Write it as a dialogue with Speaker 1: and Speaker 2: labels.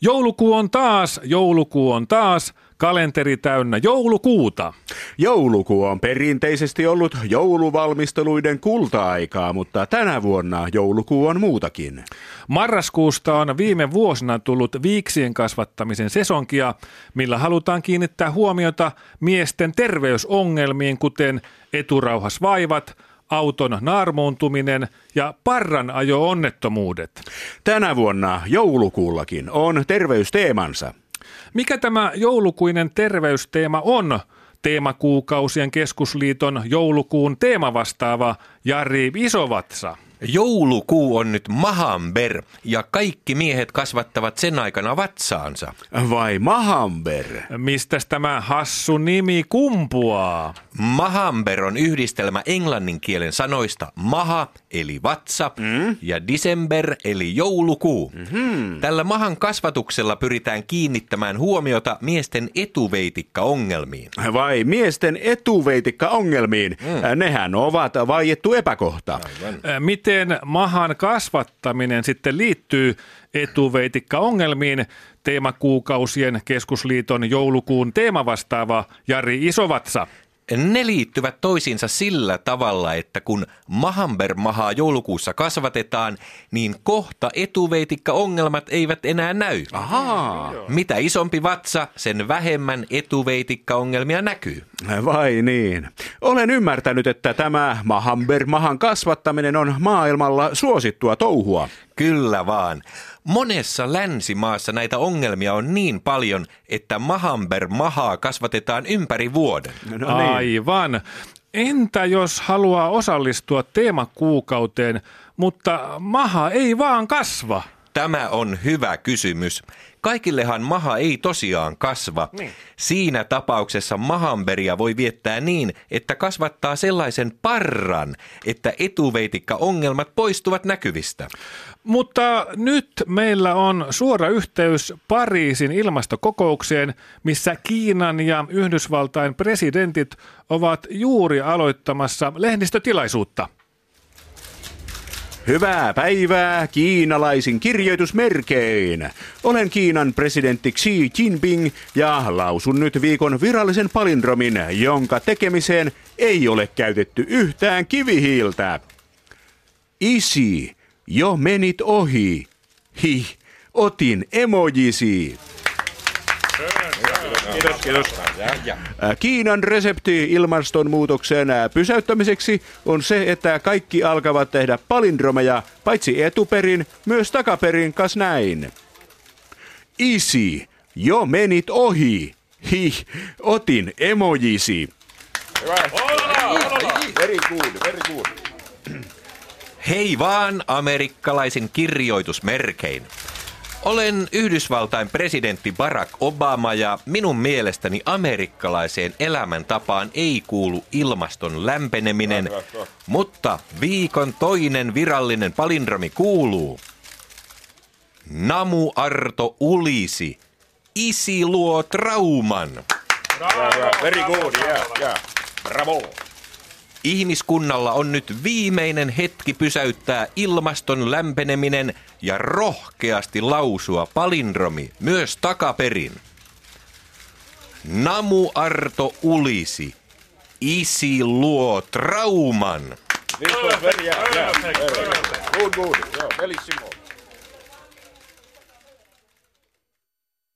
Speaker 1: Joulukuu on taas, joulukuu on taas, kalenteri täynnä joulukuuta.
Speaker 2: Joulukuu on perinteisesti ollut jouluvalmisteluiden kulta-aikaa, mutta tänä vuonna joulukuu on muutakin.
Speaker 1: Marraskuusta on viime vuosina tullut viiksien kasvattamisen sesonkia, millä halutaan kiinnittää huomiota miesten terveysongelmiin, kuten eturauhasvaivat, auton naarmuuntuminen ja parran ajo-onnettomuudet.
Speaker 2: Tänä vuonna joulukuullakin on terveysteemansa.
Speaker 1: Mikä tämä joulukuinen terveysteema on? Teemakuukausien keskusliiton joulukuun teemavastaava Jari Isovatsa.
Speaker 3: Joulukuu on nyt Mahamber ja kaikki miehet kasvattavat sen aikana vatsaansa.
Speaker 2: Vai Mahamber?
Speaker 1: Mistä tämä hassu nimi kumpuaa?
Speaker 3: Mahamber on yhdistelmä englannin kielen sanoista maha eli vatsa mm? ja December eli joulukuu. Mm-hmm. Tällä mahan kasvatuksella pyritään kiinnittämään huomiota miesten etuveitikkaongelmiin.
Speaker 2: Vai miesten etuveitikkaongelmiin? Mm. Nehän ovat vaiettu epäkohta. Aivan.
Speaker 1: Miten mahan kasvattaminen sitten liittyy etuveitikkaongelmiin? Teemakuukausien keskusliiton joulukuun teemavastaava Jari Isovatsa.
Speaker 3: Ne liittyvät toisiinsa sillä tavalla, että kun mahambermahaa joulukuussa kasvatetaan, niin kohta etuveitikka-ongelmat eivät enää näy.
Speaker 2: Ahaa.
Speaker 3: Mitä isompi vatsa, sen vähemmän etuveitikka-ongelmia näkyy.
Speaker 2: Vai niin. Olen ymmärtänyt, että tämä mahambermahan kasvattaminen on maailmalla suosittua touhua.
Speaker 3: Kyllä vaan. Monessa länsimaassa näitä ongelmia on niin paljon, että mahamber mahaa kasvatetaan ympäri vuoden.
Speaker 1: No niin. Aivan. Entä jos haluaa osallistua teemakuukauteen, mutta maha ei vaan kasva?
Speaker 3: Tämä on hyvä kysymys. Kaikillehan maha ei tosiaan kasva. Niin. Siinä tapauksessa mahamberia voi viettää niin, että kasvattaa sellaisen parran, että etuveitikka-ongelmat poistuvat näkyvistä.
Speaker 1: Mutta nyt meillä on suora yhteys Pariisin ilmastokokoukseen, missä Kiinan ja Yhdysvaltain presidentit ovat juuri aloittamassa lehdistötilaisuutta.
Speaker 2: Hyvää päivää kiinalaisin kirjoitusmerkein. Olen Kiinan presidentti Xi Jinping ja lausun nyt viikon virallisen palindromin, jonka tekemiseen ei ole käytetty yhtään kivihiiltä. Isi, jo menit ohi. Hi, otin emojisi. Kiitos, kiitos. Kiinan resepti ilmastonmuutoksen pysäyttämiseksi on se, että kaikki alkavat tehdä palindromeja, paitsi etuperin, myös takaperin, kas näin. Isi, jo menit ohi. Hi, otin emojisi.
Speaker 4: Hyvä. Very good, very good.
Speaker 3: Hei vaan amerikkalaisin kirjoitusmerkein. Olen Yhdysvaltain presidentti Barack Obama ja minun mielestäni amerikkalaiseen elämäntapaan ei kuulu ilmaston lämpeneminen, mutta viikon toinen virallinen palindromi kuuluu. Namu Arto ulisi. Isi luo trauman.
Speaker 4: Very good, yeah, yeah. Bravo.
Speaker 3: Ihmiskunnalla on nyt viimeinen hetki pysäyttää ilmaston lämpeneminen ja rohkeasti lausua palindromi myös takaperin. Namu Arto ulisi. Isi luo trauman.
Speaker 4: Good, good. Yeah, bellissimo.